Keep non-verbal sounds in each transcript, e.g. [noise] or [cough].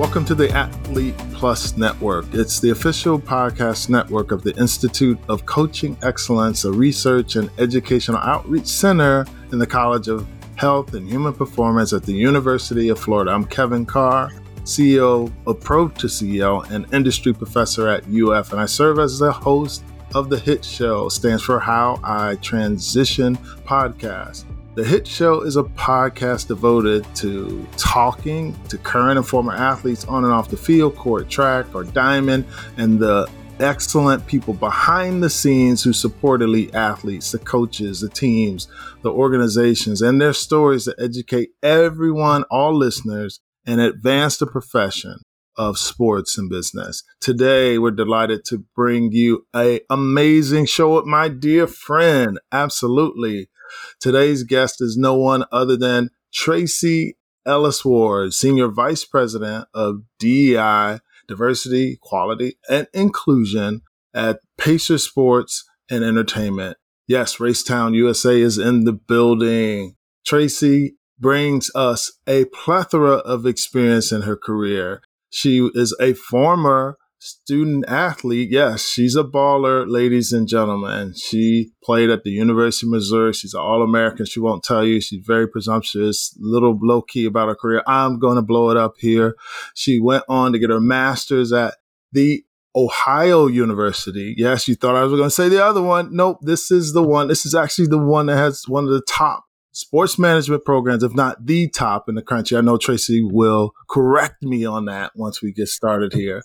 Welcome to the Athlete Plus Network. It's the official podcast network of the Institute of Coaching Excellence, a research and educational outreach center in the College of Health and Human Performance at the University of Florida. I'm Kevin Carr, CEO of Pro2CEO and industry professor at UF, and I serve as the host of the HIT Show, stands for How I Transition Podcast. The Hit Show is a podcast devoted to talking to current and former athletes on and off the field, court, track, or diamond, and the excellent people behind the scenes who support elite athletes, the coaches, the teams, the organizations, and their stories to educate everyone, all listeners, and advance the profession of sports and business. Today, we're delighted to bring you a amazing show with my dear friend. Absolutely. Today's guest is no one other than Tracy Ellis Ward, Senior Vice President of DEI, Diversity, Equality, and Inclusion at Pacer Sports and Entertainment. Yes, Racetown USA is in the building. Tracy brings us a plethora of experience in her career. She is a former student athlete. Yes, she's a baller, ladies and gentlemen. She played at the University of Missouri. She's an All American. She won't tell you. She's very presumptuous, little low key about her career. I'm going to blow it up here. She went on to get her master's at the Ohio University. Yes, you thought I was going to say the other one. Nope, this is the one. This is actually the one that has one of the top sports management programs, if not the top in the country. I know Tracy will correct me on that once we get started here.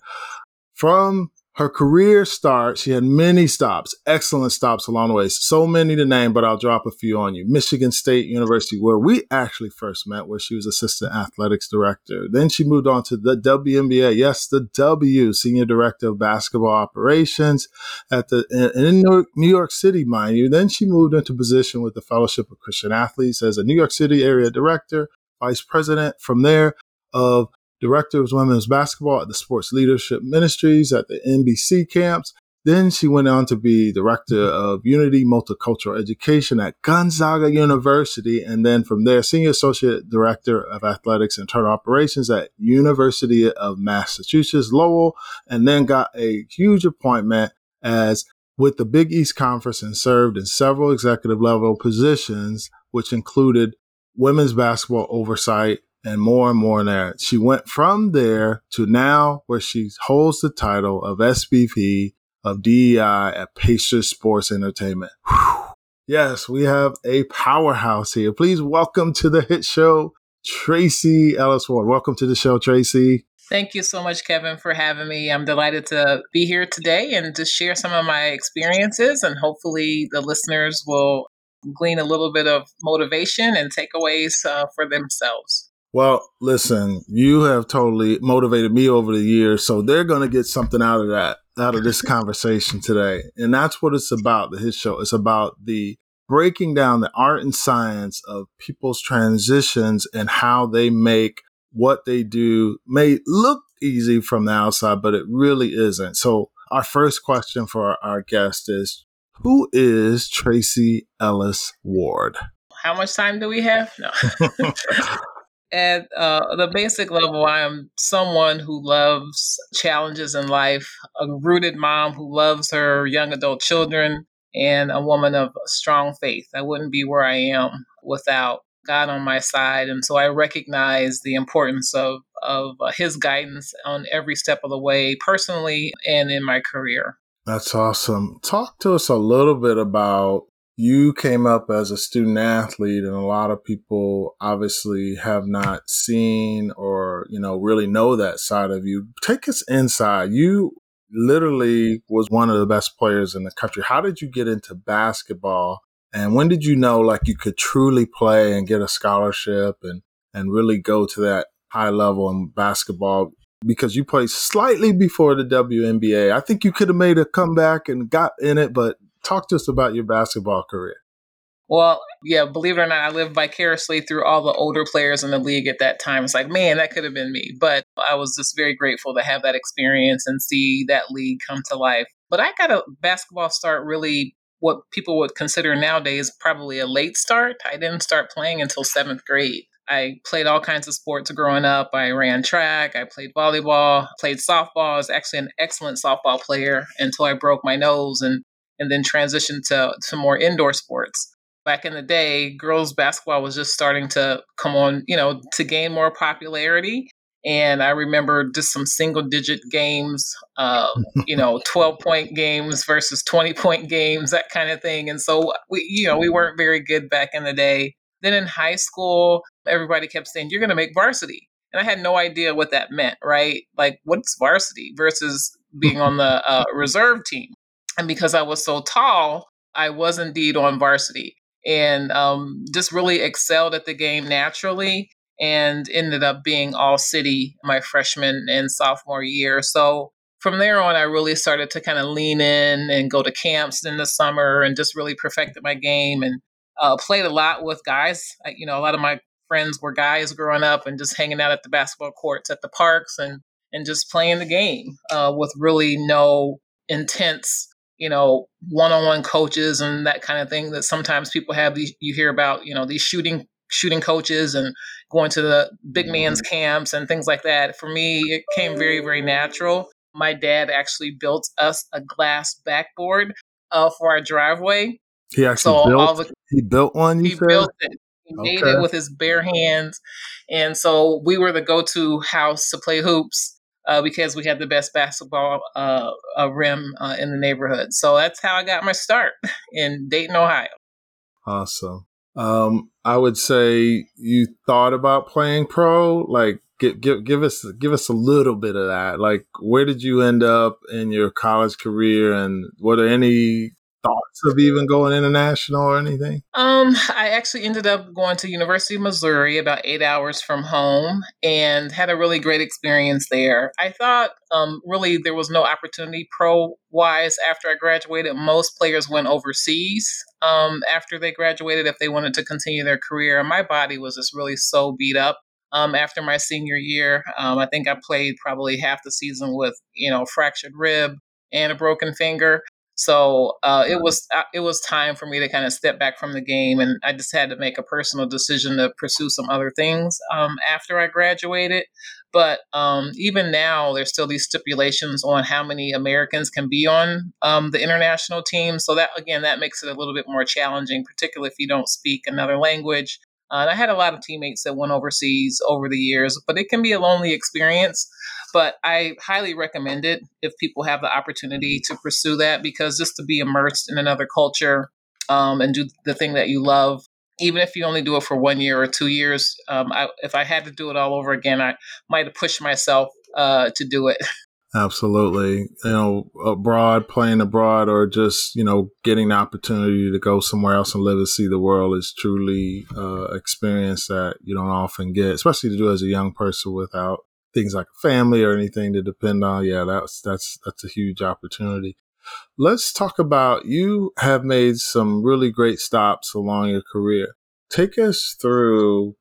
From her career start, she had many stops, excellent stops along the way. So many to name, but I'll drop a few on you. Michigan State University, where we actually first met, where she was assistant athletics director. Then she moved on to the WNBA. Yes, the W, senior director of basketball operations at the in New York City, mind you. Then she moved into position with the Fellowship of Christian Athletes as a New York City area director, vice president. From there, of director of women's basketball at the Sports Leadership Ministries at the NBC camps. Then she went on to be director of Unity Multicultural Education at Gonzaga University. And then from there, senior associate director of athletics and internal operations at University of Massachusetts Lowell. And then got a huge appointment as with the Big East Conference and served in several executive level positions, which included women's basketball oversight and more and more there. She went from there to now where she holds the title of SVP of DEI at Pacer Sports Entertainment. Whew. Yes, we have a powerhouse here. Please welcome to the hit show, Tracy Ellis Ward. Welcome to the show, Tracy. Thank you so much, Kevin, for having me. I'm delighted to be here today and to share some of my experiences, and hopefully, the listeners will glean a little bit of motivation and takeaways uh, for themselves. Well, listen, you have totally motivated me over the years, so they're going to get something out of that, out of this conversation today. And that's what it's about, the HIT Show. It's about the breaking down the art and science of people's transitions and how they make what they do may look easy from the outside, but it really isn't. So our first question for our guest is, who is Tracy Ellis Ward? How much time do we have? No. [laughs] [laughs] At uh, the basic level, I am someone who loves challenges in life, a rooted mom who loves her young adult children, and a woman of strong faith. I wouldn't be where I am without God on my side. And so I recognize the importance of, of uh, His guidance on every step of the way, personally and in my career. That's awesome. Talk to us a little bit about you came up as a student athlete and a lot of people obviously have not seen or you know really know that side of you. Take us inside. You literally was one of the best players in the country. How did you get into basketball? And when did you know like you could truly play and get a scholarship and and really go to that high level in basketball? Because you played slightly before the WNBA. I think you could have made a comeback and got in it, but talk to us about your basketball career. Well, yeah, believe it or not, I lived vicariously through all the older players in the league at that time. It's like, man, that could have been me. But I was just very grateful to have that experience and see that league come to life. But I got a basketball start really what people would consider nowadays probably a late start. I didn't start playing until seventh grade. I played all kinds of sports growing up. I ran track, I played volleyball, played softball. I was actually an excellent softball player until I broke my nose and and then transitioned to to more indoor sports. Back in the day, girls basketball was just starting to come on, you know, to gain more popularity. And I remember just some single digit games, uh, [laughs] you know, 12 point games versus 20 point games, that kind of thing. And so we, you know, we weren't very good back in the day. Then in high school, everybody kept saying, You're going to make varsity. And I had no idea what that meant, right? Like, what's varsity versus being on the uh, reserve team? And because I was so tall, I was indeed on varsity and um, just really excelled at the game naturally and ended up being all city my freshman and sophomore year. So from there on, I really started to kind of lean in and go to camps in the summer and just really perfected my game and uh, played a lot with guys. I, you know, a lot of my friends were guys growing up and just hanging out at the basketball courts at the parks and and just playing the game uh, with really no intense you know one-on-one coaches and that kind of thing that sometimes people have these you hear about you know these shooting shooting coaches and going to the big man's mm-hmm. camps and things like that for me it came very very natural my dad actually built us a glass backboard uh, for our driveway he actually so built, the, he built one he said? built it he okay. made it with his bare hands and so we were the go-to house to play hoops uh, because we had the best basketball uh, uh, rim uh, in the neighborhood. So that's how I got my start [laughs] in Dayton, Ohio. Awesome. Um, I would say you thought about playing pro. Like, give, give give us give us a little bit of that. Like, where did you end up in your college career, and what are any thoughts of even going international or anything? Um, I actually ended up going to University of Missouri, about eight hours from home, and had a really great experience there. I thought um, really there was no opportunity pro wise after I graduated. Most players went overseas um, after they graduated if they wanted to continue their career. My body was just really so beat up. Um, after my senior year, um, I think I played probably half the season with, you know, fractured rib and a broken finger. So uh, it was uh, it was time for me to kind of step back from the game, and I just had to make a personal decision to pursue some other things um, after I graduated. But um, even now, there's still these stipulations on how many Americans can be on um, the international team. So that again, that makes it a little bit more challenging, particularly if you don't speak another language. Uh, and I had a lot of teammates that went overseas over the years, but it can be a lonely experience. But I highly recommend it if people have the opportunity to pursue that because just to be immersed in another culture um, and do the thing that you love, even if you only do it for one year or two years, um, I, if I had to do it all over again, I might have pushed myself uh, to do it. [laughs] Absolutely. You know, abroad, playing abroad, or just, you know, getting the opportunity to go somewhere else and live and see the world is truly uh, experience that you don't often get, especially to do as a young person without things like a family or anything to depend on, yeah, that's that's that's a huge opportunity. Let's talk about you have made some really great stops along your career. Take us through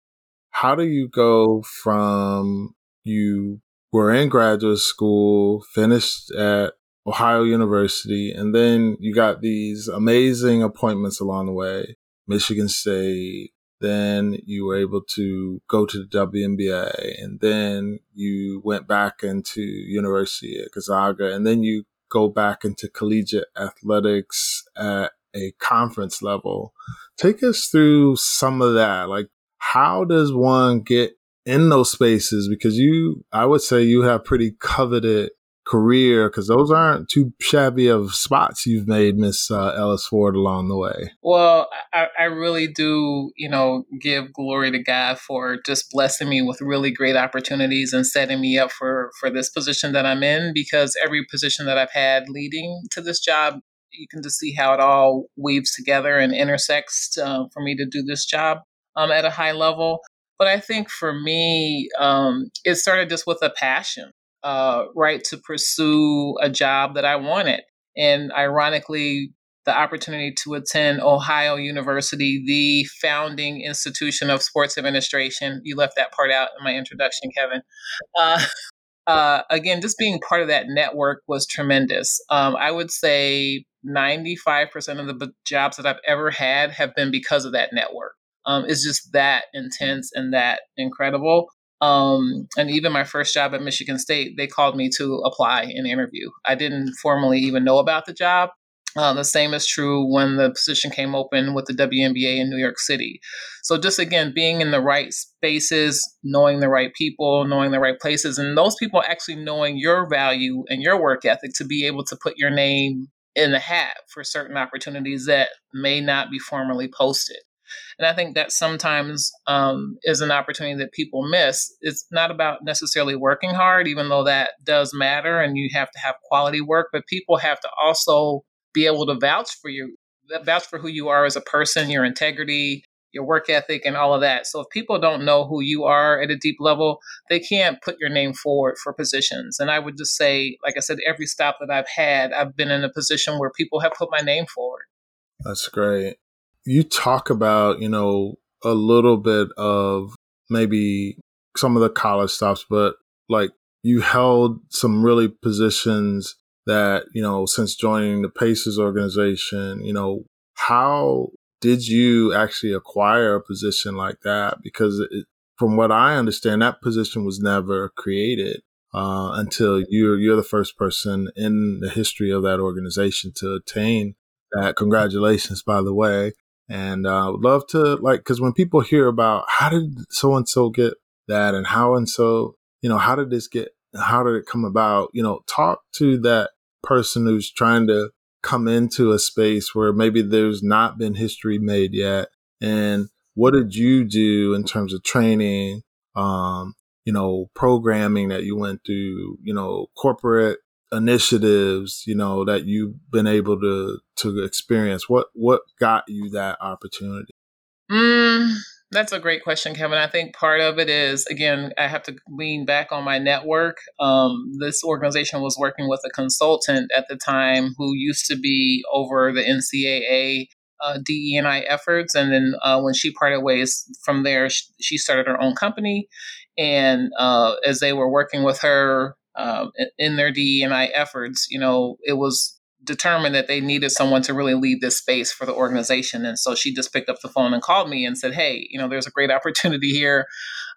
how do you go from you were in graduate school, finished at Ohio University, and then you got these amazing appointments along the way. Michigan State, then you were able to go to the WNBA, and then you went back into University at Gonzaga, and then you go back into collegiate athletics at a conference level. Take us through some of that. Like, how does one get in those spaces? Because you, I would say you have pretty coveted career because those aren't too shabby of spots you've made miss uh, Ellis Ward along the way. Well I, I, really do you know give glory to god for just blessing me with really great opportunities and setting me up for for this position that i'm in because every position that i've had leading to this job you can just see how it all weaves together and intersects uh, for me to do this job um, at a high level. But I think for me, um, it started just with a passion uh, right to pursue a job that I wanted. And ironically, the opportunity to attend Ohio University, the founding institution of sports administration. You left that part out in my introduction, Kevin. Uh, [laughs] uh, again, just being part of that network was tremendous. Um, I would say 95% of the jobs that I've ever had have been because of that network. um, is just that intense and that incredible. Um, and even my first job at Michigan State, they called me to apply and interview. I didn't formally even know about the job. Uh, the same is true when the position came open with the WNBA in New York City. So, just again, being in the right spaces, knowing the right people, knowing the right places, and those people actually knowing your value and your work ethic to be able to put your name in the hat for certain opportunities that may not be formally posted. And I think that sometimes um, is an opportunity that people miss. It's not about necessarily working hard, even though that does matter and you have to have quality work, but people have to also be able to vouch for you, vouch for who you are as a person, your integrity, your work ethic, and all of that. So if people don't know who you are at a deep level, they can't put your name forward for positions. And I would just say, like I said, every stop that I've had, I've been in a position where people have put my name forward. That's great you talk about, you know, a little bit of maybe some of the college stops, but like you held some really positions that, you know, since joining the Pacers organization, you know, how did you actually acquire a position like that? Because it, from what I understand, that position was never created uh, until you're you're the first person in the history of that organization to attain that. Congratulations, by the way. And I uh, would love to like because when people hear about how did so and so get that and how and so you know how did this get how did it come about? You know talk to that person who's trying to come into a space where maybe there's not been history made yet. And what did you do in terms of training um you know programming that you went through you know corporate initiatives, you know, that you've been able to to experience? What what got you that opportunity? Mm, that's a great question, Kevin. I think part of it is again, I have to lean back on my network. Um, this organization was working with a consultant at the time who used to be over the NCAA uh, DE&I efforts, and then uh, when she parted ways from there, she started her own company. And uh, as they were working with her um, in their DE&I efforts, you know, it was determined that they needed someone to really lead this space for the organization. And so she just picked up the phone and called me and said, Hey, you know, there's a great [laughs] opportunity here.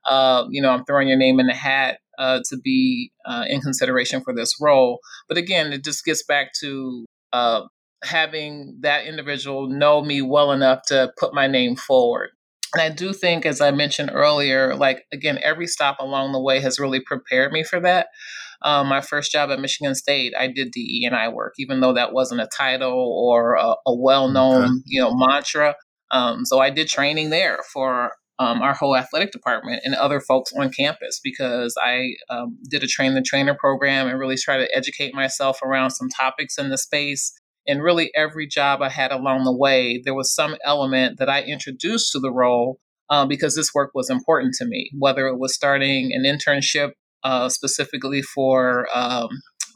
Uh, you know, I'm throwing your name in the hat uh, to be uh, in consideration for this role. But again, it just gets back to uh, having that individual know me well enough to put my name forward. And I do think, as I mentioned earlier, like again, every stop along the way has really prepared me for that. Um, my first job at Michigan State, I did DE and I work, even though that wasn't a title or a, a well-known, okay. you know, mantra. Um, so I did training there for um, our whole athletic department and other folks on campus because I um, did a train the trainer program and really try to educate myself around some topics in the space. And really, every job I had along the way, there was some element that I introduced to the role uh, because this work was important to me, whether it was starting an internship uh, specifically for um,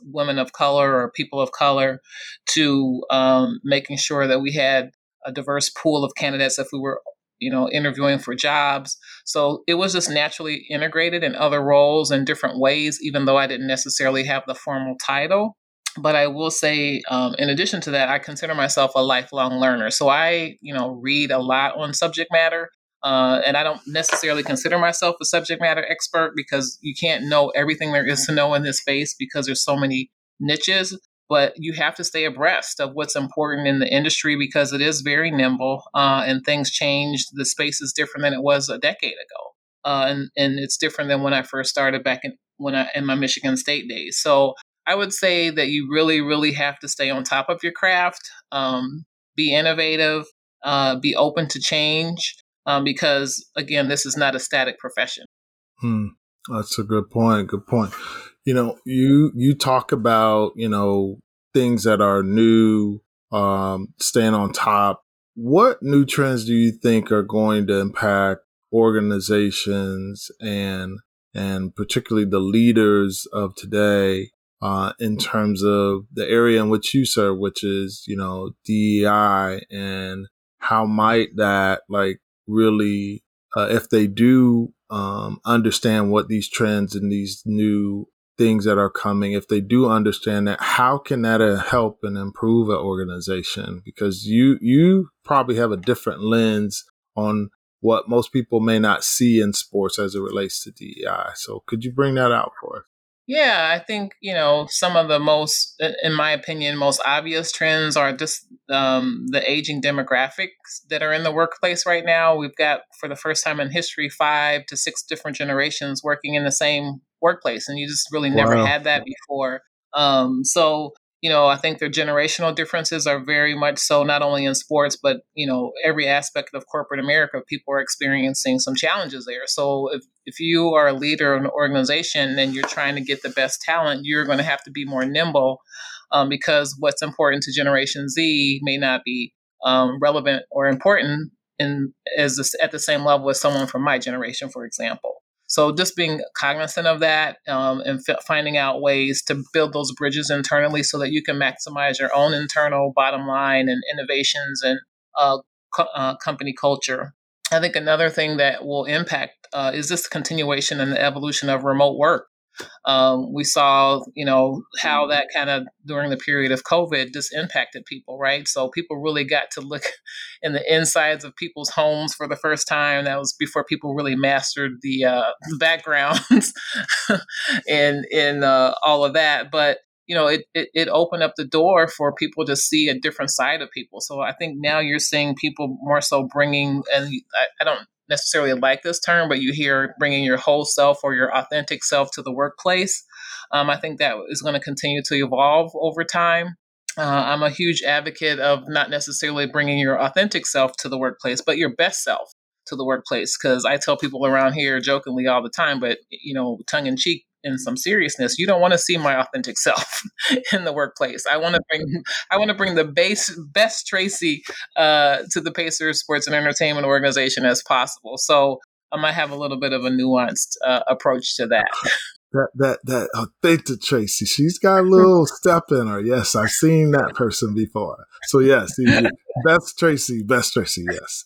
women of color or people of color to um, making sure that we had a diverse pool of candidates if we were you know interviewing for jobs. So it was just naturally integrated in other roles in different ways even though i didn't necessarily have the formal title. But i will say um, in addition to that i consider myself a lifelong learner. So i you know read a lot on subject matter uh, and I don't necessarily consider myself a subject matter expert because you can't know everything there is to know in this space because there's so many niches. But you have to stay abreast of what's important in the industry because it is very nimble uh, and things change. The space is different than it was a decade ago, uh, and and it's different than when I first started back in when I in my Michigan State days. So I would say that you really, really have to stay on top of your craft, um, be innovative, uh, be open to change, um, because again, this is not a static profession. Hmm. That's a good point. Good point. You know, you you talk about you know things that are new, um, staying on top. What new trends do you think are going to impact organizations and and particularly the leaders of today uh, in terms of the area in which you serve, which is you know DEI, and how might that like really, uh, if they do um, understand what these trends and these new things that are coming, if they do understand that, how can that uh, help and improve an organization? Because you you probably have a different lens on what most people may not see in sports as it relates to DEI. So could you bring that out for us? Yeah, I think, you know, some of the most, in my opinion, most obvious trends are just um, the aging demographics that are in the workplace right now. We've got, for the first time in history, five to six different generations working in the same workplace. And you just really never had that before. Um, so you know, I think their generational differences are very much so not only in sports, but you know, every aspect of corporate America, people are experiencing some challenges there. So if if you are a leader of an organization and you're trying to get the best talent, you're going to have to be more nimble um, because what's important to Generation Z may not be um, relevant or important in as at the same level as someone from my generation, for example. So just being cognizant of that um, and f- finding out ways to build those bridges internally so that you can maximize your own internal bottom line and innovations and uh, co- uh, company culture. I think another thing that will impact uh, is this continuation and the evolution of remote work. Um, we saw, you know, how that kind of during the period of COVID just impacted people, right? So people really got to look [laughs] in the insides of people's homes for the first time. That was before people really mastered the, uh, [laughs] backgrounds [laughs] and in uh, all of that. But you know, it, it, it opened up the door for people to see a different side of people. So I think now you're seeing people more so bringing, and I, I don't necessarily like this term, but you hear bringing your whole self or your authentic self to the workplace. Um, I think that is going to continue to evolve over time. Uh, I'm a huge advocate of not necessarily bringing your authentic self to the workplace, but your best self to the workplace. Because I tell people around here jokingly all the time, but you know, tongue in cheek, in some seriousness, you don't want to see my authentic self [laughs] in the workplace. I want to bring I want to bring the base best Tracy uh, to the Pacers Sports and Entertainment Organization as possible. So I might have a little bit of a nuanced uh, approach to that. [laughs] That that that authentic Tracy, she's got a little step in her. Yes, I've seen that person before. So yes, [laughs] best Tracy, best Tracy. Yes.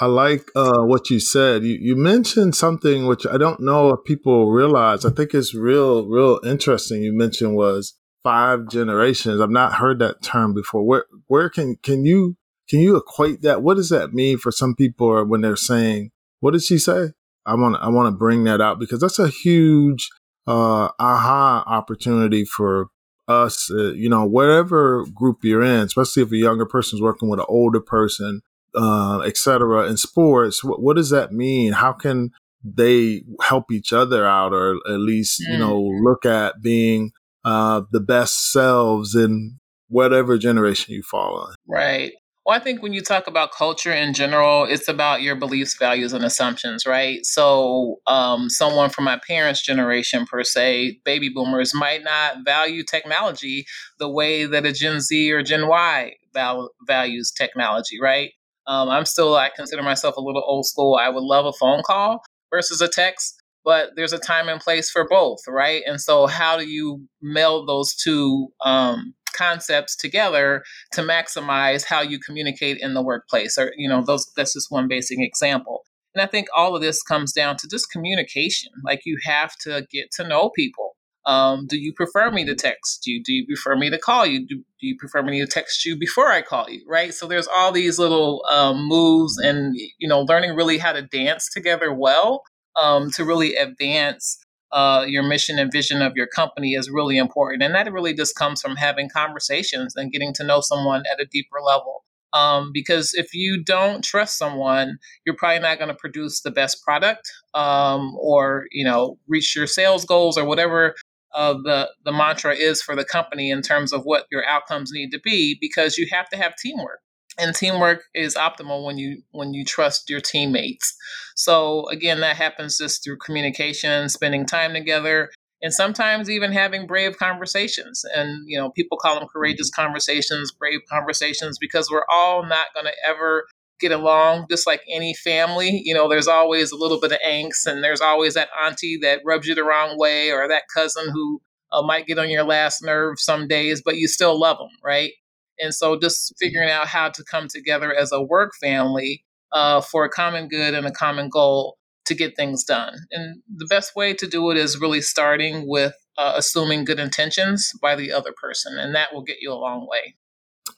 I like uh, what you said. You, you mentioned something which I don't know if people realize. I think it's real, real interesting. You mentioned was five generations. I've not heard that term before. Where where can can you can you equate that? What does that mean for some people when they're saying, "What did she say?" I want I want to bring that out because that's a huge uh, aha opportunity for us. Uh, you know, whatever group you're in, especially if a younger person's working with an older person uh, etc. in sports, what, what, does that mean? How can they help each other out, or at least mm. you know mm. look at being uh, the best selves in whatever generation you fall in? Right. Well, I think when you talk about culture in general, it's about your beliefs, values, and assumptions, right? So, um, someone from my parents' generation, per se, baby boomers, might not value technology the way that a Gen Z or Gen Y val- values technology, right? Um, I'm still, I consider myself a little old school. I would love a phone call versus a text, but there's a time and place for both, right? And so, how do you meld those two um, concepts together to maximize how you communicate in the workplace? Or, you know, those that's just one basic example. And I think all of this comes down to just communication. Like you have to get to know people. Um, do you prefer me to text you? Do you prefer me to call you? Do, do, you prefer me to text you before I call you? Right. So there's all these little um, moves and, you know, learning really how to dance together well um, to really advance uh, your mission and vision of your company is really important. And that really just comes from having conversations and getting to know someone at a deeper level. Um, because if you don't trust someone, you're probably not going to produce the best product um, or you know reach your sales goals or whatever uh, the the mantra is for the company in terms of what your outcomes need to be because you have to have teamwork. And teamwork is optimal when you when you trust your teammates. So again that happens just through communication spending time together and sometimes even having brave conversations. And you know people call them courageous conversations brave conversations because we're all not going to ever get along just like any family. You know, there's always a little bit of angst, and there's always that auntie that rubs you the wrong way, or that cousin who uh, might get on your last nerve some days, but you still love them, right? And so just figuring out how to come together as a work family uh, for a common good and a common goal to get things done. And the best way to do it is really starting with uh, assuming good intentions by the other person, and that will get you a long way.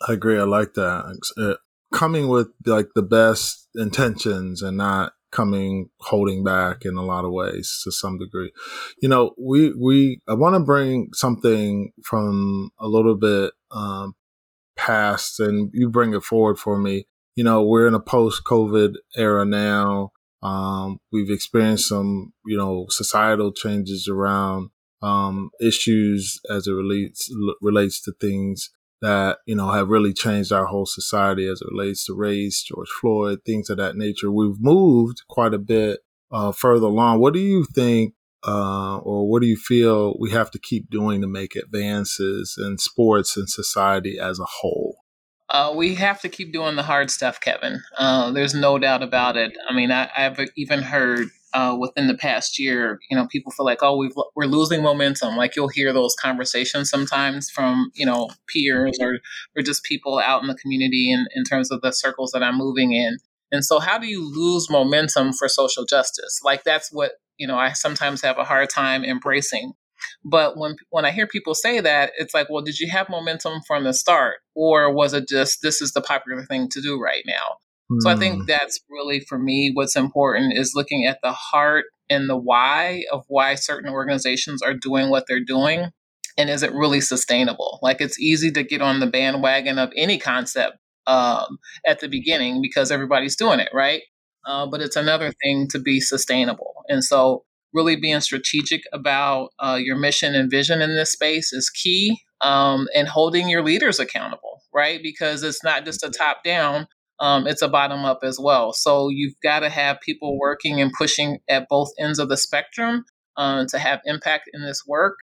I agree. I like that. Coming with like the best intentions and not coming holding back in a lot of ways to some degree. You know, we we I want to bring something from a little bit um, past, and you bring it forward for me. You know, we're in a post-COVID era now. Um, we've experienced some, you know, societal changes around um, issues as it relates relates to things that you know have really changed our whole society as it relates to race, George Floyd, things of that nature. We've moved quite a bit uh, further along. What do you think, uh, or what do you feel we have to keep doing to make advances in sports and society as a whole? Uh, we have to keep doing the hard stuff, Kevin. Uh, there's no doubt about it. I mean, I, have even heard uh, within the past year, you know, people feel like, oh, we've, we're losing momentum. Like you'll hear those conversations sometimes from, you know, peers or, or just people out in the community in, in terms of the circles that I'm moving in. And so, how do you lose momentum for social justice? Like that's what you know. I sometimes have a hard time embracing. But when when I hear people say that, it's like, well, did you have momentum from the start, or was it just this is the popular thing to do right now? So I think hmm. that's really for me what's important is looking at the heart and the why of why certain organizations are doing what they're doing and is it really sustainable? Like it's easy to get on the bandwagon of any concept um, at the beginning because everybody's doing it, right? Uh, but it's another thing to be sustainable. And so, really being strategic about uh, your mission and vision in this space is key, um, and holding your leaders accountable, right? Because it's not just a top down, um, it's a bottom up as well. So you've got to have people working and pushing at both ends of the spectrum uh, to have impact in this work.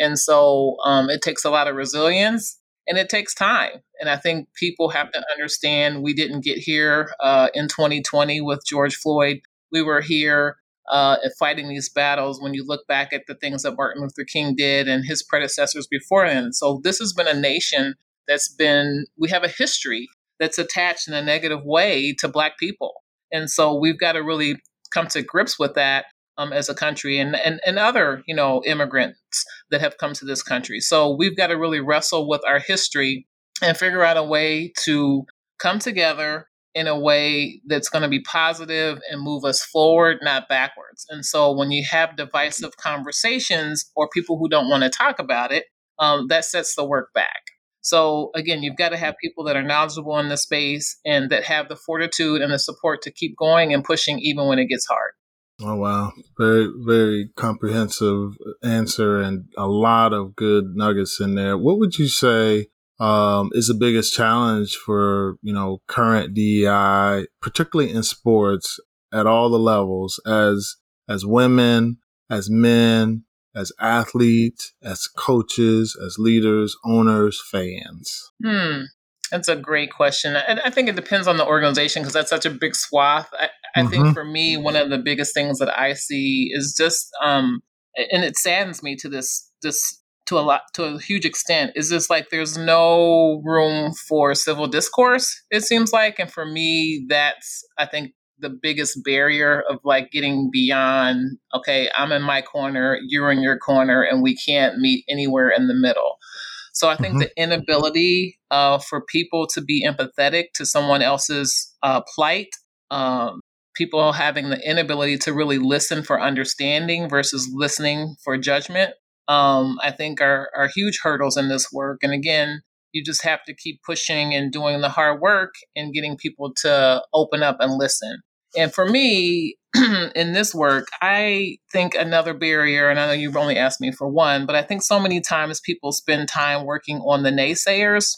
And so um, it takes a lot of resilience and it takes time. And I think people have to understand we didn't get here uh, in 2020 with George Floyd. We were here uh, fighting these battles when you look back at the things that Martin Luther King did and his predecessors before him. So this has been a nation that's been, we have a history that's attached in a negative way to Black people. And so we've got to really come to grips with that um, as a country and, and, and other, you know, immigrants that have come to this country. So we've got to really wrestle with our history and figure out a way to come together in a way that's going to be positive and move us forward, not backwards. And so when you have divisive conversations or people who don't want to talk about it, um, that sets the work back. So again, you've got to have people that are knowledgeable in the space and that have the fortitude and the support to keep going and pushing even when it gets hard. Oh wow, very very comprehensive answer and a lot of good nuggets in there. What would you say um, is the biggest challenge for you know current DEI, particularly in sports at all the levels, as as women, as men, as athletes, as coaches, as leaders, owners, fans? Hmm. That's a great question. And I think it depends on the organization because that's such a big swath. I, I mm-hmm. think for me, one of the biggest things that I see is just, um, and it saddens me to this, this to a lot, to a huge extent, is just like there's no room for civil discourse. It seems like, and for me, that's I think the biggest barrier of like getting beyond okay i'm in my corner you're in your corner and we can't meet anywhere in the middle so i think mm-hmm. the inability uh, for people to be empathetic to someone else's uh, plight um, people having the inability to really listen for understanding versus listening for judgment um, i think are, are huge hurdles in this work and again you just have to keep pushing and doing the hard work and getting people to open up and listen. And for me, [clears throat] in this work, I think another barrier, and I know you've only asked me for one, but I think so many times people spend time working on the naysayers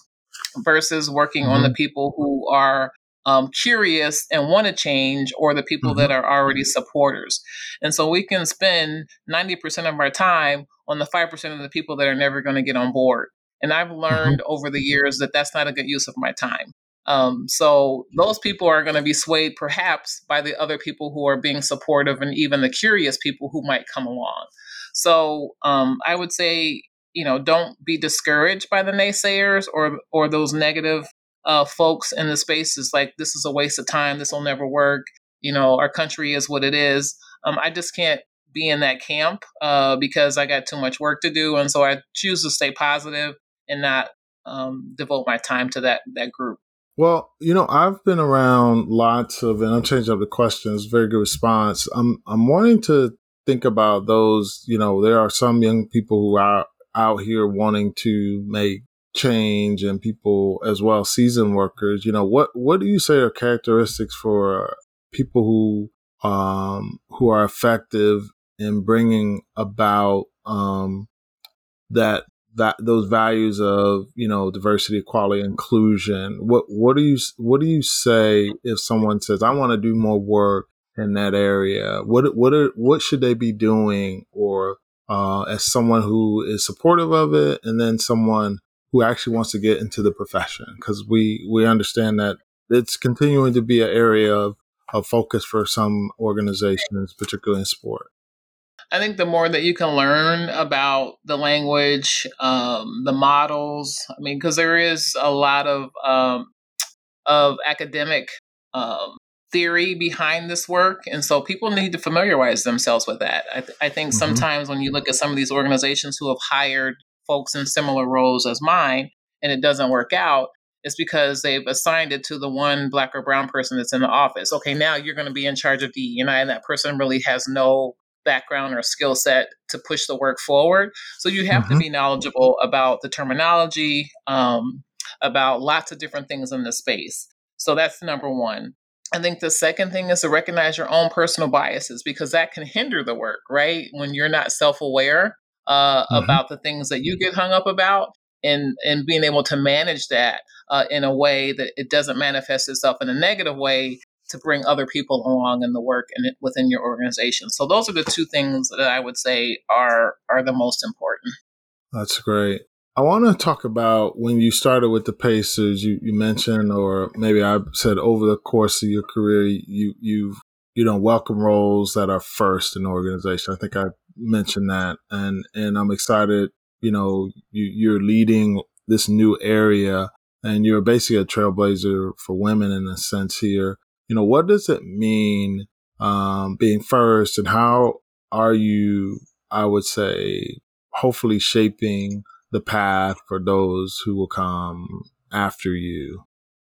versus working mm-hmm. on the mm-hmm. people who are um, curious and want to change, or the people mm-hmm. that are already supporters. And so we can spend 90% of our time on the 5% of the people that are never going to get on board. And I've mm-hmm. learned mm-hmm. over the years that that's not a good use of my time. Um, so those people are going to be swayed perhaps by the other people who are being supportive and even the curious people who might come along. So um, I would say, you know, don't be discouraged by the naysayers or or those negative uh, folks in the spaces like this is a waste of time. This will never work. You know, our country is what it is. Um, I just can't be in that camp uh, because I got too much work to do, and so I choose to stay positive and not um, devote my time to that that group. Well, you know, I've been around lots of, and I'm changing up the questions. Very good response. I'm I'm wanting to think about those. You know, there are some young people who are out here wanting to make change, and people as well, seasoned workers. You know, what what do you say are characteristics for people who um, who are effective in bringing about um, that that those values of you know diversity, equality, inclusion. What what do you what do you say if someone says I want to do more work in that area? What what are what should they be doing, or uh, as someone who is supportive of it, and then someone who actually wants to get into the profession because we we understand that it's continuing to be an area of, of focus for some organizations, particularly in sport. I think the more that you can learn about the language, um, the models, I mean, because there is a lot of um, of academic um, theory behind this work, and so people need to familiarize themselves with that. I, th- I think mm-hmm. sometimes when you look at some of these organizations who have hired folks in similar roles as mine, and it doesn't work out, it's because they've assigned it to the one black or brown person that's in the office. Okay, now you're going to be in charge of DE and I, and that person really has no background or skill set to push the work forward. So you have mm-hmm. to be knowledgeable about the terminology, um, about lots of different things in the space. So that's number one. I think the second thing is to recognize your own personal biases because that can hinder the work, right? When you're not self aware uh, mm-hmm. about the things that you get hung up about and, and being able to manage that uh, in a way that it doesn't manifest itself in a negative way to bring other people along in the work and within your organization. So those are the two things that I would say are are the most important. That's great. I want to talk about when you started with the Pacers. You, you mentioned, or maybe I said, over the course of your career, you you've you know welcome roles that are first in the organization. I think I mentioned that, and and I'm excited. You know, you, you're leading this new area, and you're basically a trailblazer for women in a sense here you know, what does it mean um, being first, and how are you? I would say, hopefully, shaping the path for those who will come after you.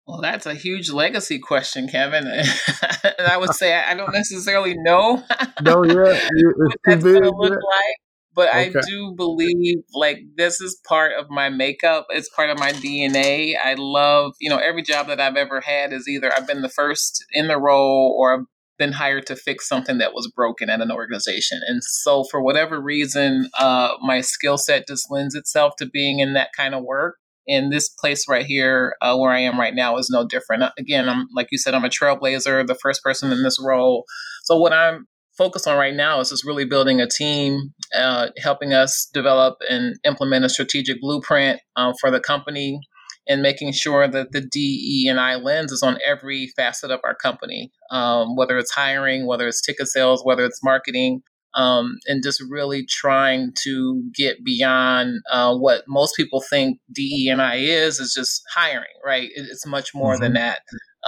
Well, that's a huge legacy question, Kevin. [laughs] and I would say I don't necessarily know. no, yeah, [laughs] what that's going to look like. But okay. I do believe like this is part of my makeup. It's part of my DNA. I love, you know, every job that I've ever had is either I've been the first in the role or I've been hired to fix something that was broken at an organization. And so for whatever reason, uh, my skill set just lends itself to being in that kind of work. And this place right here, uh, where I am right now, is no different. Again, I'm like you said, I'm a trailblazer, the first person in this role. So what I'm focus on right now is just really building a team, uh, helping us develop and implement a strategic blueprint uh, for the company, and making sure that the DE and I lens is on every facet of our company, um, whether it's hiring, whether it's ticket sales, whether it's marketing. Um, and just really trying to get beyond uh, what most people think DE and I is is just hiring, right? It's much more mm-hmm. than that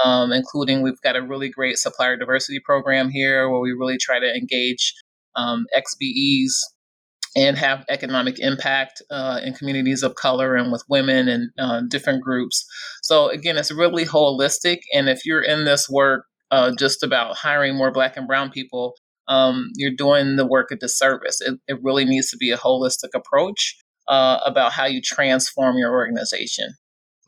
um, including we've got a really great supplier diversity program here where we really try to engage um, XBEs and have economic impact uh, in communities of color and with women and uh, different groups. So again, it's really holistic. And if you're in this work uh, just about hiring more Black and Brown people, um, you're doing the work a disservice. It, it, really needs to be a holistic approach uh, about how you transform your organization.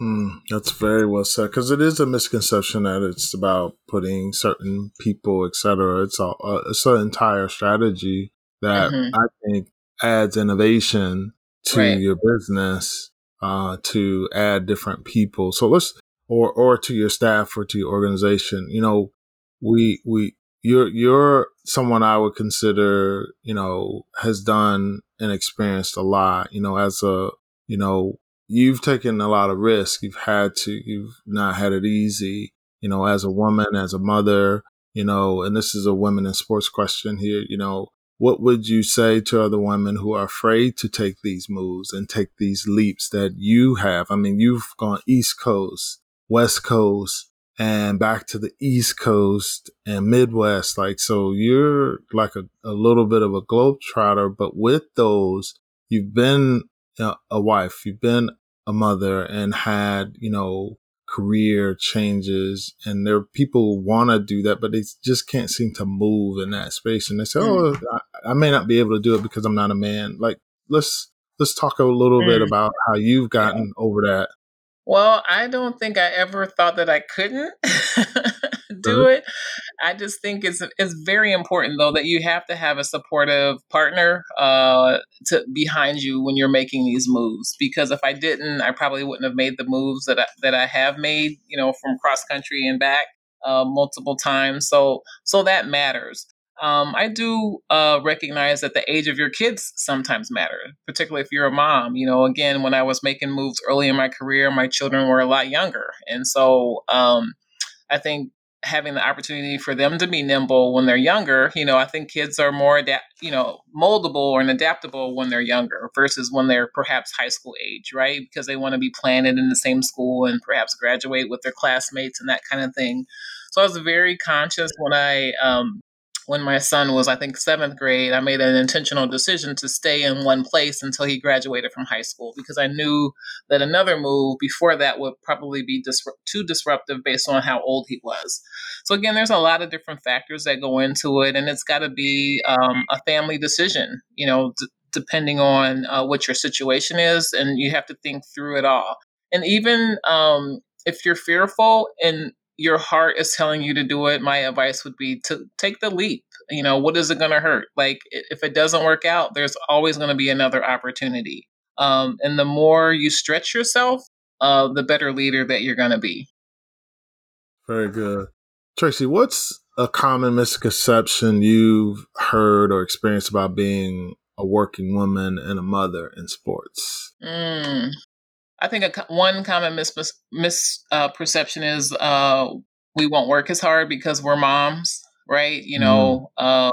Mm, that's very well said because it is a misconception that it's about putting certain people, etc. It's a it's an entire strategy that mm-hmm. I think adds innovation to right. your business uh, to add different people. So let's or or to your staff or to your organization. You know, we we you're you're someone I would consider you know has done and experienced a lot. You know, as a you know you've taken a lot of risk. You've had to, you've not had it easy, you know, as a woman, as a mother, you know, and this is a women in sports question here, you know, what would you say to other women who are afraid to take these moves and take these leaps that you have? I mean, you've gone East Coast, West Coast, and back to the East Coast and Midwest. Like, so you're like a, a little bit of a globetrotter, but with those, you've been a wife, you've been a mother and had, you know, career changes and there are people who want to do that, but they just can't seem to move in that space. And they say, mm. "Oh, I, I, may not be able to do it because I'm not a man." Like, let's let's talk a little mm. bit about how you've gotten over that. Well, I don't think I ever thought that I couldn't [laughs] do it. I just think it's it's very important though that you have to have a supportive partner uh, to behind you when you're making these moves. Because if I didn't, I probably wouldn't have made the moves that I, that I have made. You know, from cross country and back uh, multiple times. So so that matters. Um, I do uh, recognize that the age of your kids sometimes matter, particularly if you're a mom. You know, again, when I was making moves early in my career, my children were a lot younger, and so um, I think having the opportunity for them to be nimble when they're younger, you know, I think kids are more adapt, you know, moldable and adaptable when they're younger versus when they're perhaps high school age, right? Because they want to be planted in the same school and perhaps graduate with their classmates and that kind of thing. So I was very conscious when I um, when my son was, I think, seventh grade, I made an intentional decision to stay in one place until he graduated from high school because I knew that another move before that would probably be too disruptive based on how old he was. So, again, there's a lot of different factors that go into it, and it's got to be um, a family decision, you know, d- depending on uh, what your situation is, and you have to think through it all. And even um, if you're fearful and your heart is telling you to do it, my advice would be to take the leap. You know, what is it going to hurt? Like, if it doesn't work out, there's always going to be another opportunity. Um, and the more you stretch yourself, uh, the better leader that you're going to be. Very good. Tracy, what's a common misconception you've heard or experienced about being a working woman and a mother in sports? Mm, I think a, one common misperception uh, is uh, we won't work as hard because we're moms, right? You know, mm. uh,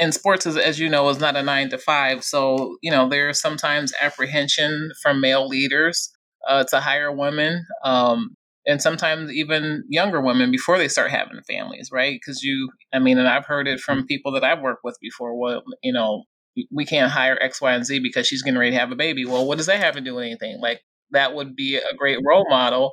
and sports, is, as you know, is not a nine to five. So, you know, there's sometimes apprehension from male leaders uh, to hire women. Um, and sometimes even younger women before they start having families, right? Because you, I mean, and I've heard it from people that I've worked with before. Well, you know, we can't hire X, Y, and Z because she's getting ready to have a baby. Well, what does that have to do with anything? Like, that would be a great role model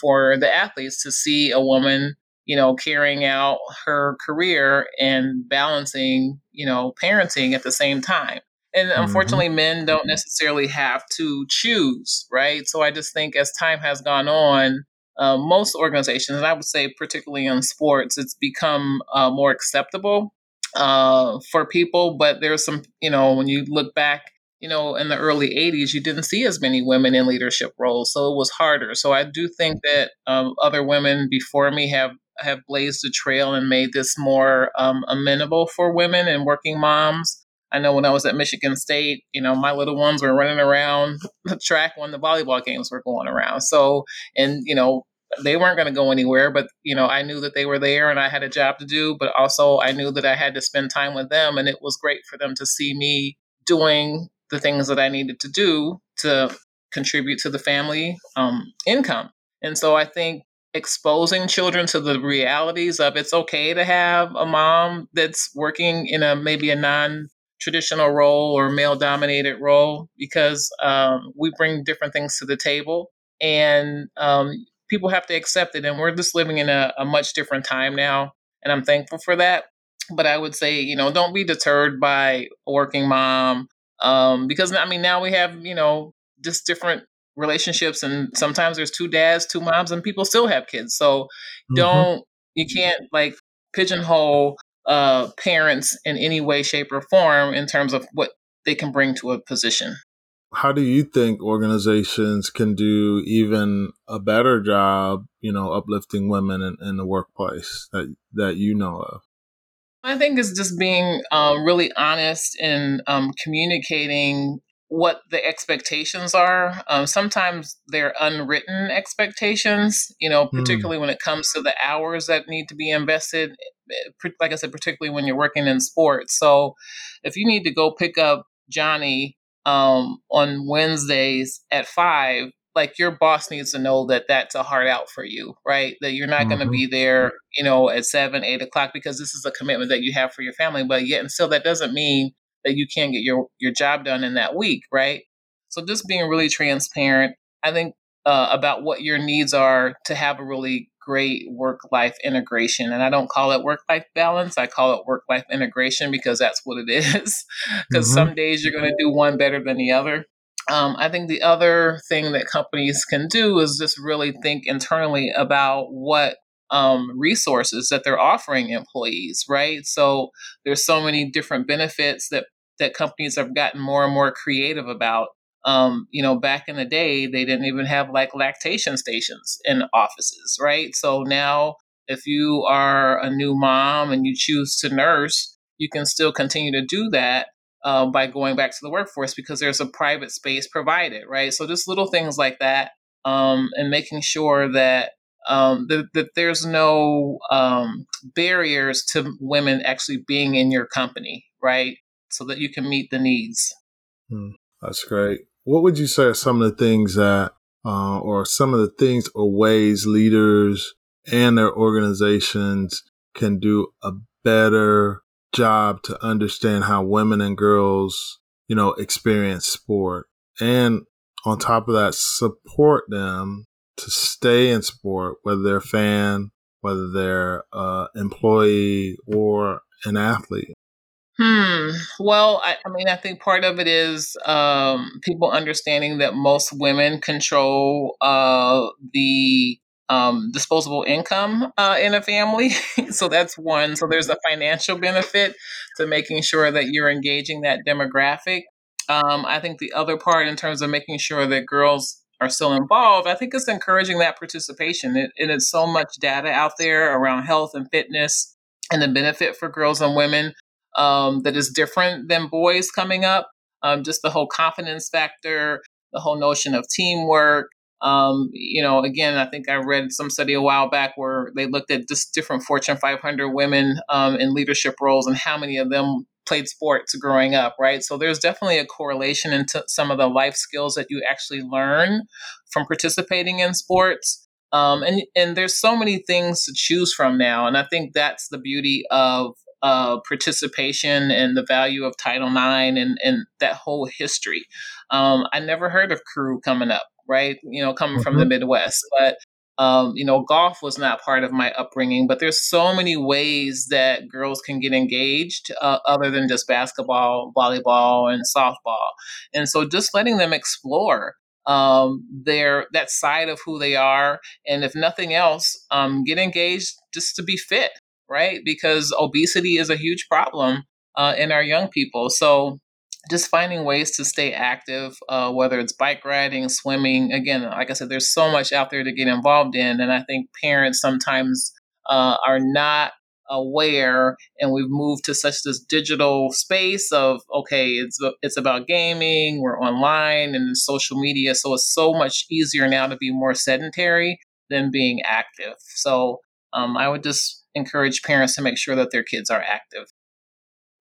for the athletes to see a woman, you know, carrying out her career and balancing, you know, parenting at the same time. And mm-hmm. unfortunately, mm-hmm. men don't necessarily have to choose, right? So I just think as time has gone on, uh, most organizations, and I would say particularly in sports, it's become uh, more acceptable uh, for people. But there's some, you know, when you look back you know, in the early 80s, you didn't see as many women in leadership roles, so it was harder. So I do think that um, other women before me have have blazed a trail and made this more um, amenable for women and working moms. I know when I was at Michigan State, you know, my little ones were running around [laughs] the track when the volleyball games were going around. So, and you know, they weren't going to go anywhere, but you know, I knew that they were there and I had a job to do, but also I knew that I had to spend time with them and it was great for them to see me doing the things that I needed to do to contribute to the family um, income. And so I think exposing children to the realities of it's okay to have a mom that's working in a maybe a non traditional role or male dominated role because um, we bring different things to the table and um, people have to accept it and we're just living in a, a much different time now and i'm thankful for that but i would say you know don't be deterred by a working mom um, because I mean now we have you know just different relationships, and sometimes there's two dads, two moms, and people still have kids. So mm-hmm. don't you can't like pigeonhole uh, parents in any way, shape, or form in terms of what they can bring to a position. How do you think organizations can do even a better job, you know, uplifting women in, in the workplace that that you know of? I think it's just being um, really honest and um, communicating what the expectations are. Um, sometimes they're unwritten expectations, you know, hmm. particularly mm. when it comes to the hours that need to be invested. Eh, like I said, particularly when you're working in sports. So if you need to go pick up Johnny um, on Wednesdays at five, like your boss needs to know that that's a hard out for you, right? That you're not mm-hmm. going to be there, you know, at seven, eight o'clock because this is a commitment that you have for your family. But yet, and still, that doesn't mean that you can't get your your job done in that week, right? So just being really transparent. I think uh, about what your needs are to have a really great work life integration. And I don't call it work life balance, I call it work life integration because that's what it [laughs] is. Because mm-hmm. some days you're going to do one better than the other. Um, I think the other thing that companies can do is just really think internally about what um, resources that they're offering employees, right? So there's so many different benefits that that companies have gotten more and more creative about. Um, you know, back in the day, they didn't even have like lactation stations in offices, right? So now, if you are a new mom and you choose to nurse, you can still continue to do that uh, by going back to the workforce because there's a private space provided, right? So just little things like that, um, and making sure that um, that, that, there's no um, barriers to women actually being in your company, right? So that you can meet the needs. Hmm, that's great. What would you say are some of the things that, uh, or some of the things or ways leaders and their organizations can do a better job to understand how women and girls, you know, experience sport? And on top of that, support them to stay in sport, whether they're a fan, whether they're an employee or an athlete? Hmm. Well, I, I, mean, I think part of it is um, people understanding that most women control uh, the um, disposable income uh, in a family. [laughs] so that's one. So there's a financial benefit to making sure that you're engaging that demographic. Um, I think the other part, in terms of making sure that girls are still involved, I think it's encouraging that participation. It, it is so much data out there around health and fitness and the benefit for girls and women um, that is different than boys coming up. Um, just the whole confidence factor, the whole notion of teamwork. Um, you know, again, I think I read some study a while back where they looked at just different Fortune 500 women um, in leadership roles and how many of them played sports growing up, right? So there's definitely a correlation into some of the life skills that you actually learn from participating in sports. Um, and and there's so many things to choose from now, and I think that's the beauty of uh, participation and the value of Title IX and and that whole history. Um, I never heard of Crew coming up, right? You know, coming mm-hmm. from the mm-hmm. Midwest, but um, you know, golf was not part of my upbringing, but there's so many ways that girls can get engaged uh, other than just basketball, volleyball, and softball. And so just letting them explore um, their that side of who they are, and if nothing else, um, get engaged just to be fit, right? Because obesity is a huge problem uh, in our young people. So just finding ways to stay active, uh, whether it's bike riding, swimming. Again, like I said, there's so much out there to get involved in, and I think parents sometimes uh, are not aware, and we've moved to such this digital space of okay, it's it's about gaming, we're online and social media, so it's so much easier now to be more sedentary than being active. So um, I would just encourage parents to make sure that their kids are active,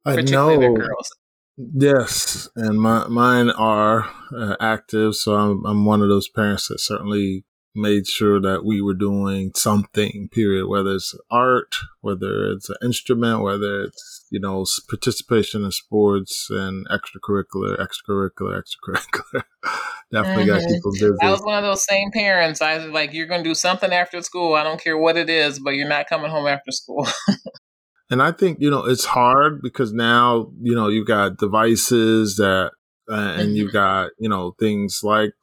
I particularly know. their girls. Yes, and my, mine are uh, active, so I'm I'm one of those parents that certainly made sure that we were doing something. Period. Whether it's art, whether it's an instrument, whether it's you know participation in sports and extracurricular, extracurricular, extracurricular. [laughs] Definitely mm-hmm. got people busy. I was one of those same parents. I was like, "You're going to do something after school. I don't care what it is, but you're not coming home after school." [laughs] And I think, you know, it's hard because now, you know, you've got devices that, uh, and you've mm-hmm. got, you know, things like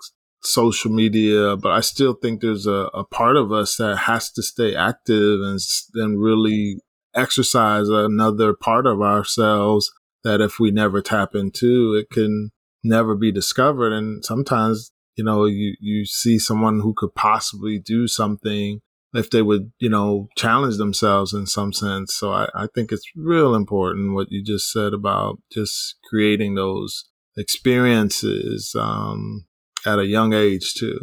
social media, but I still think there's a, a part of us that has to stay active and, and really exercise another part of ourselves that if we never tap into, it can never be discovered. And sometimes, you know, you, you see someone who could possibly do something if they would, you know, challenge themselves in some sense. So I, I think it's real important what you just said about just creating those experiences um, at a young age too.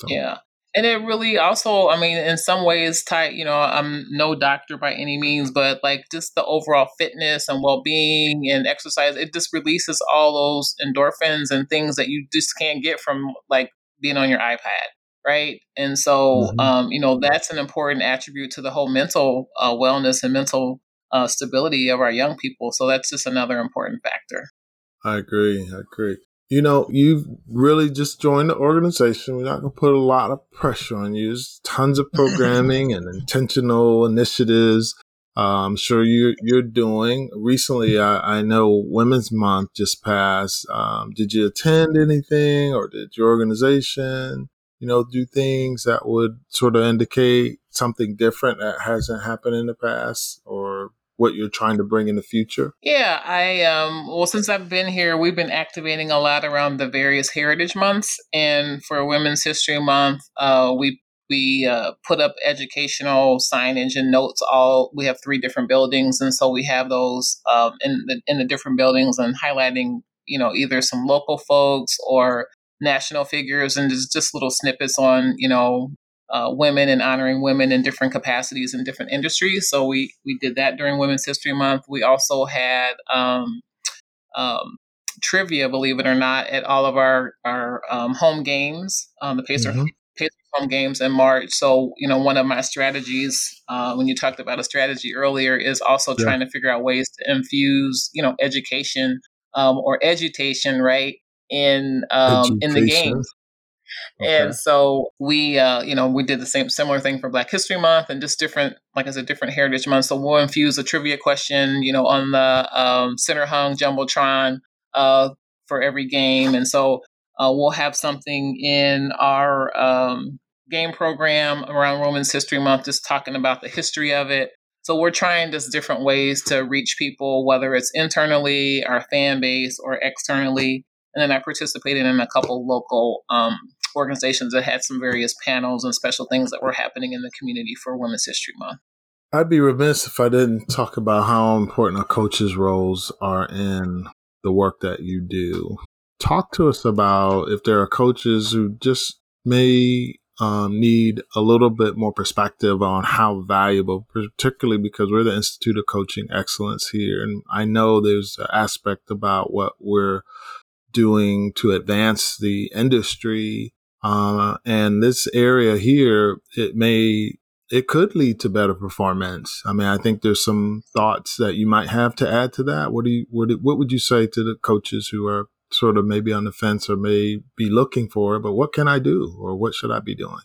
So. Yeah. And it really also, I mean, in some ways, tight. You know, I'm no doctor by any means, but like just the overall fitness and well being and exercise, it just releases all those endorphins and things that you just can't get from like being on your iPad right? And so, mm-hmm. um, you know, that's an important attribute to the whole mental uh, wellness and mental uh, stability of our young people. So that's just another important factor. I agree. I agree. you know, you've really just joined the organization. We're not going to put a lot of pressure on you. There's tons of [laughs] programming and intentional initiatives. Uh, I'm sure you're you're doing. Recently, I, I know Women's Month just passed. Um, did you attend anything, or did your organization, you know, do things that would sort of indicate something different that hasn't happened in the past, or what you're trying to bring in the future? Yeah, I um well since I've been here, we've been activating a lot around the various heritage months and for Women's History Month, uh we we uh, put up educational signage and notes all we have three different buildings and so we have those um, in the in the different buildings and highlighting you know either some local folks or national figures and just, just little snippets on you know uh, women and honoring women in different capacities in different industries. So we we did that during Women's History Month. We also had um, um, trivia, believe it or not, at all of our our um, home games, um, the Pacer mm-hmm. Pacers home games in March. So you know, one of my strategies uh, when you talked about a strategy earlier is also yeah. trying to figure out ways to infuse you know education um, or education right in um, in the games. Okay. And so we, uh, you know, we did the same similar thing for Black History Month and just different, like I said, different Heritage Months. So we'll infuse a trivia question, you know, on the um, center hung jumbotron uh, for every game, and so uh, we'll have something in our um, game program around Women's History Month, just talking about the history of it. So we're trying just different ways to reach people, whether it's internally, our fan base, or externally. And then I participated in a couple local um, organizations that had some various panels and special things that were happening in the community for Women's History Month. I'd be remiss if I didn't talk about how important a coach's roles are in the work that you do. Talk to us about if there are coaches who just may um, need a little bit more perspective on how valuable, particularly because we're the Institute of Coaching Excellence here. And I know there's an aspect about what we're doing to advance the industry uh, and this area here, it may, it could lead to better performance. I mean, I think there's some thoughts that you might have to add to that. What do you, what, what would you say to the coaches who are sort of maybe on the fence or may be looking for it, but what can I do or what should I be doing?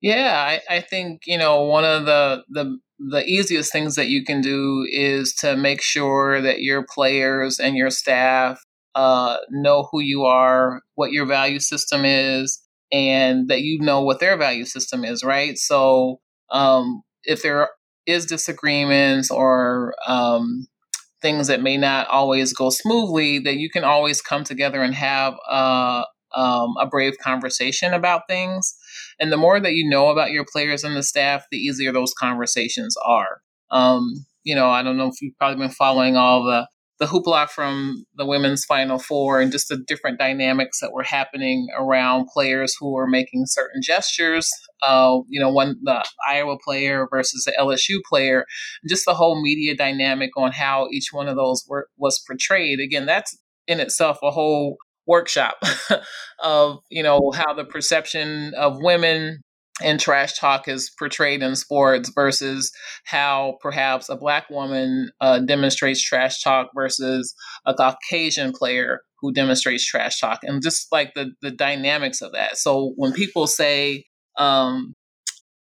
Yeah, I, I think, you know, one of the, the, the easiest things that you can do is to make sure that your players and your staff uh, know who you are, what your value system is, and that you know what their value system is, right? So um, if there is disagreements or um, things that may not always go smoothly, that you can always come together and have a, um, a brave conversation about things. And the more that you know about your players and the staff, the easier those conversations are. Um, you know, I don't know if you've probably been following all the the hoopla from the women's final four and just the different dynamics that were happening around players who were making certain gestures. Uh, you know, one the Iowa player versus the LSU player, just the whole media dynamic on how each one of those were, was portrayed. Again, that's in itself a whole workshop [laughs] of you know how the perception of women and trash talk is portrayed in sports versus how perhaps a black woman uh, demonstrates trash talk versus a Caucasian player who demonstrates trash talk, and just like the the dynamics of that. So when people say, um,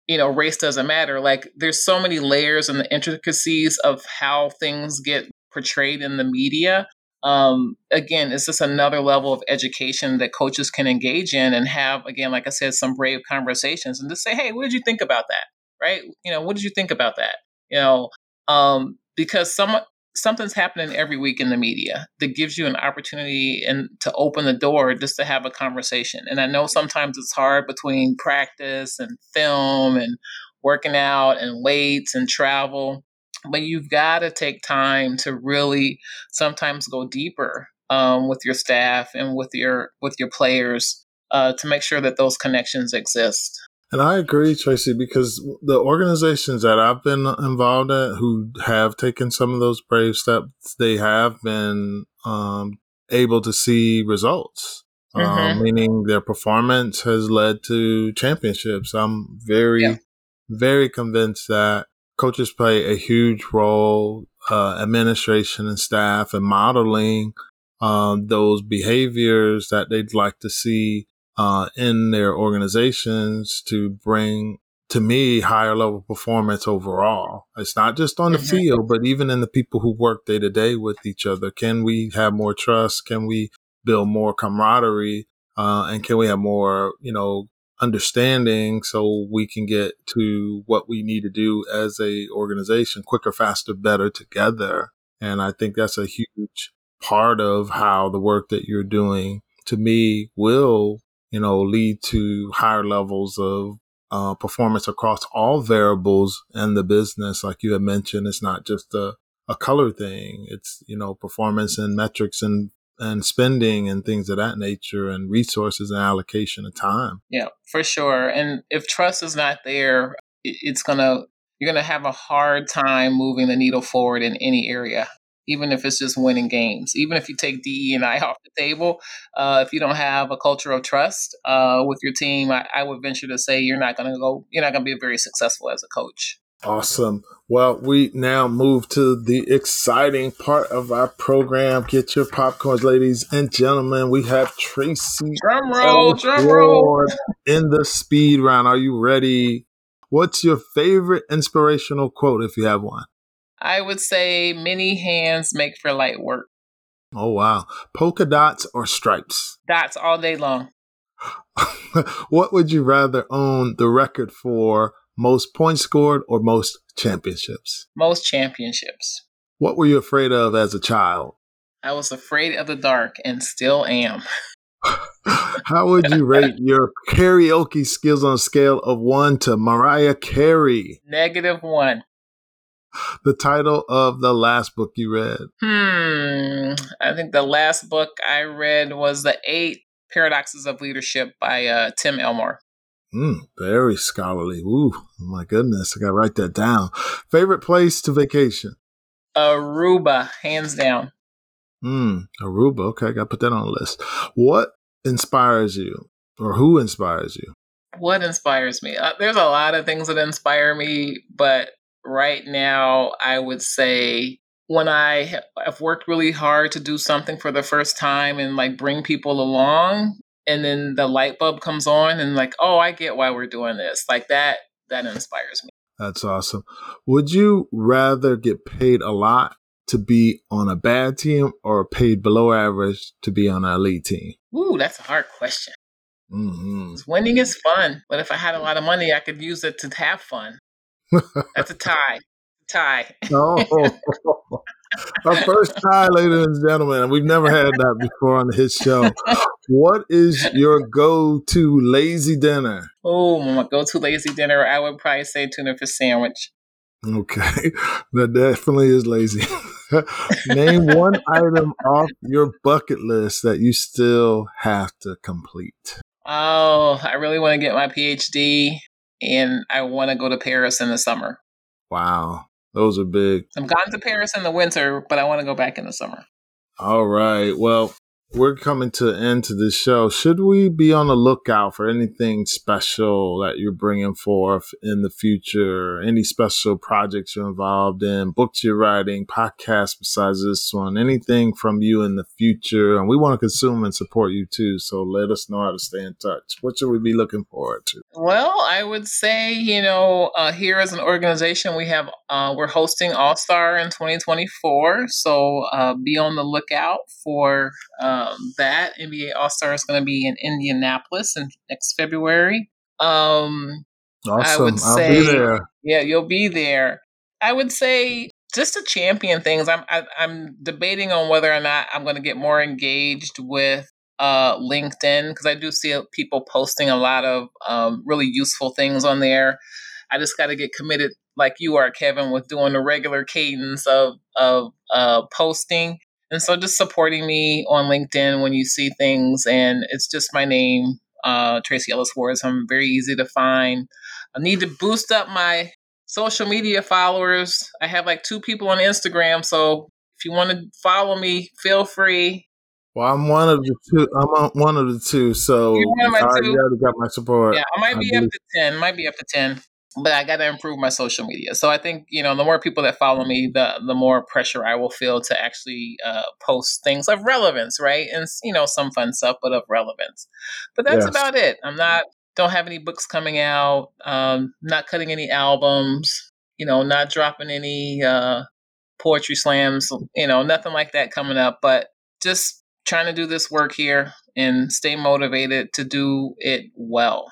you know, race doesn't matter, like there's so many layers and the intricacies of how things get portrayed in the media um, again, it's just another level of education that coaches can engage in and have, again, like I said, some brave conversations and just say, hey, what did you think about that? Right? You know, what did you think about that? You know, um, because some something's happening every week in the media that gives you an opportunity and to open the door just to have a conversation. And I know sometimes it's hard between practice and film and working out and weights and travel but you've got to take time to really sometimes go deeper um, with your staff and with your with your players uh, to make sure that those connections exist. And I agree, Tracy, because the organizations that I've been involved at who have taken some of those brave steps, they have been um, able to see results. Um, mm-hmm. Um, meaning their performance has led to championships. I'm very, yeah. very convinced that coaches play a huge role, uh, administration and staff and modeling um, those behaviors that they'd like to see uh, in their organizations to bring to me higher level performance overall. It's not just on the mm-hmm. field, but even in the people who work day to day with each other. Can we have more trust? Can we build more camaraderie? Uh, and can we have more, you know, understanding so we can get to what we need to do as a organization quicker, faster, better together. And I think that's a huge part of how the work that you're doing to me will, you know, lead to higher levels of uh, performance across all variables in the business. Like you had mentioned, it's not just a, a color thing. It's, you know, performance and metrics and and spending and things of that nature and resources and allocation of time. Yeah, for sure. And if trust is not there, it's going to you're going to have a hard time moving the needle forward in any area even if it's just winning games even if you take de and i [laughs] off the table uh, if you don't have a culture of trust uh, with your team I, I would venture to say you're not going to go you're not going to be very successful as a coach Awesome. Well, we now move to the exciting part of our program. Get your popcorns, ladies and gentlemen. We have Tracy drum roll, drum roll. in the speed round. Are you ready? What's your favorite inspirational quote if you have one? I would say many hands make for light work. Oh wow. Polka dots or stripes? Dots all day long. [laughs] what would you rather own the record for most points scored or most championships? Most championships. What were you afraid of as a child? I was afraid of the dark and still am. [laughs] How would you rate [laughs] your karaoke skills on a scale of one to Mariah Carey? Negative one. The title of the last book you read? Hmm. I think the last book I read was The Eight Paradoxes of Leadership by uh, Tim Elmore. Mm, very scholarly. Ooh, oh my goodness. I got to write that down. Favorite place to vacation? Aruba, hands down. Hmm, Aruba. Okay, I got to put that on the list. What inspires you or who inspires you? What inspires me? Uh, there's a lot of things that inspire me, but right now I would say when I have worked really hard to do something for the first time and like bring people along, and then the light bulb comes on and like oh i get why we're doing this. Like that that inspires me. That's awesome. Would you rather get paid a lot to be on a bad team or paid below average to be on an elite team? Ooh that's a hard question. Mm-hmm. winning is fun but if i had a lot of money i could use it to have fun. That's a [laughs] tie. Tie. Oh [laughs] our first tie, ladies and gentlemen. We've never had that before on his show. What is your go-to lazy dinner? Oh, my go-to lazy dinner, I would probably say tuna fish sandwich. Okay, [laughs] that definitely is lazy. [laughs] Name one [laughs] item off your bucket list that you still have to complete. Oh, I really want to get my PhD and I want to go to Paris in the summer. Wow. Those are big. I'm gone to Paris in the winter, but I want to go back in the summer. All right. Well, we're coming to the end to this show. Should we be on the lookout for anything special that you're bringing forth in the future? Any special projects you're involved in, books you're writing, podcasts besides this one, anything from you in the future? And we want to consume and support you too. So let us know how to stay in touch. What should we be looking forward to? Well, I would say, you know, uh, here as an organization, we have, uh, we're hosting All Star in 2024. So uh, be on the lookout for, uh, um, that NBA All Star is going to be in Indianapolis in next February. Um, awesome. I would say, yeah, you'll be there. I would say just to champion things. I'm I, am i am debating on whether or not I'm going to get more engaged with uh, LinkedIn because I do see people posting a lot of um, really useful things on there. I just got to get committed, like you are, Kevin, with doing the regular cadence of of uh, posting. And so just supporting me on LinkedIn when you see things, and it's just my name, uh, Tracy Ellis Ward. So I'm very easy to find. I need to boost up my social media followers. I have like two people on Instagram, so if you want to follow me, feel free. Well, I'm one of the two. I'm on one of the two, so You're one of my I two. already got my support. Yeah, I might be I up to ten. Might be up to ten. But I got to improve my social media. So I think you know the more people that follow me, the the more pressure I will feel to actually uh, post things of relevance, right? And you know some fun stuff, but of relevance. But that's yes. about it. I'm not don't have any books coming out. Um, not cutting any albums. You know, not dropping any uh, poetry slams. You know, nothing like that coming up. But just trying to do this work here and stay motivated to do it well.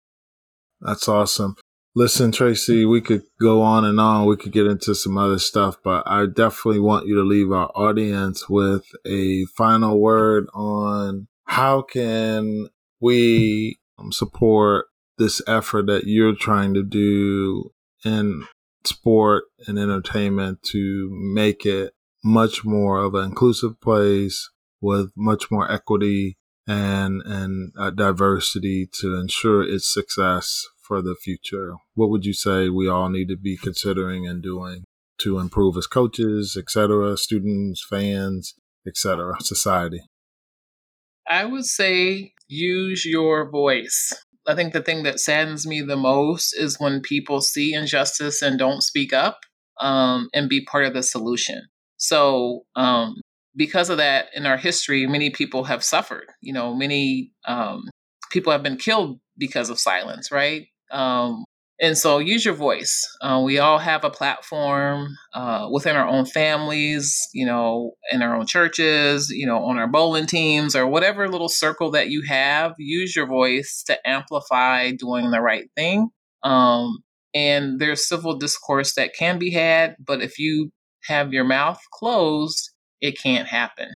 That's awesome. Listen, Tracy, we could go on and on. We could get into some other stuff, but I definitely want you to leave our audience with a final word on how can we um, support this effort that you're trying to do in sport and entertainment to make it much more of an inclusive place with much more equity and and uh, diversity to ensure its success for the future? What would you say we all need to be considering and doing to improve as coaches, etc., students, fans, etc., [laughs] society? I would say use your voice. I think the thing that saddens me the most is when people see injustice and don't speak up um, and be part of the solution. So, um, because of that, in our history, many people have suffered. You know, many um, people have been killed because of silence, right? Um, and so use your voice. Uh, we all have a platform uh, within our own families, you know, in our own churches, you know, on our bowling teams or whatever little circle that you have. Use your voice to amplify doing the right thing. Um, and there's civil discourse that can be had, but if you have your mouth closed, it can't happen.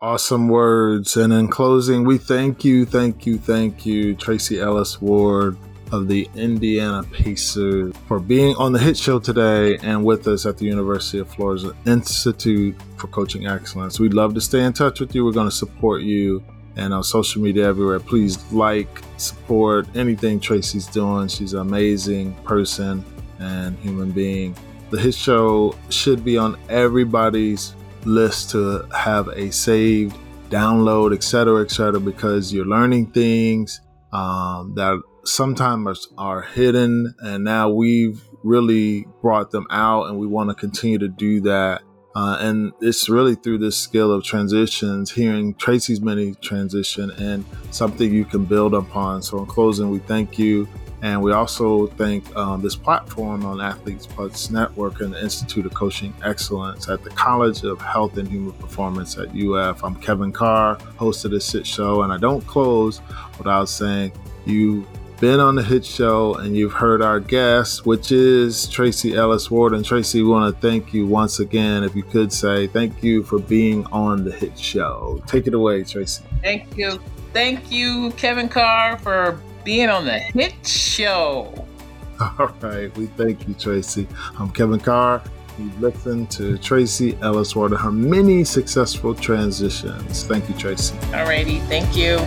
Awesome words. And in closing, we thank you, thank you, thank you, Tracy Ellis Ward of the Indiana Pacers for being on the hit show today and with us at the University of Florida Institute for Coaching Excellence. We'd love to stay in touch with you. We're going to support you and on social media everywhere. Please like, support anything Tracy's doing. She's an amazing person and human being. The hit show should be on everybody's list to have a saved download, etc., etc., because you're learning things um, that sometimes are hidden and now we've really brought them out and we want to continue to do that. Uh, and it's really through this skill of transitions hearing tracy's many transition and something you can build upon. So in closing we thank you and we also thank um, this platform on athletes plus network and the institute of coaching excellence at the college of health and human performance at uf i'm kevin carr host of this hit show and i don't close without saying you been on the hit show and you've heard our guest, which is Tracy Ellis Ward. And Tracy, we want to thank you once again. If you could say thank you for being on the hit show. Take it away, Tracy. Thank you. Thank you, Kevin Carr, for being on the hit show. [laughs] All right. We thank you, Tracy. I'm Kevin Carr. You've listened to Tracy Ellis Ward and her many successful transitions. Thank you, Tracy. All righty. Thank you.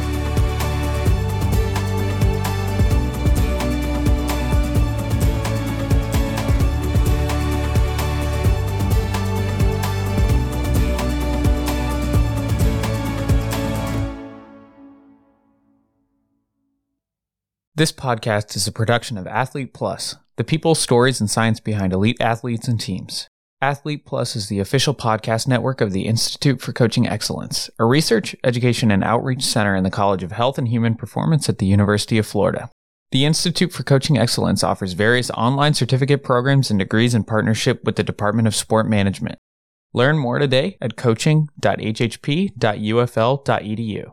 This podcast is a production of Athlete Plus, the people, stories, and science behind elite athletes and teams. Athlete Plus is the official podcast network of the Institute for Coaching Excellence, a research, education, and outreach center in the College of Health and Human Performance at the University of Florida. The Institute for Coaching Excellence offers various online certificate programs and degrees in partnership with the Department of Sport Management. Learn more today at coaching.hhp.ufl.edu.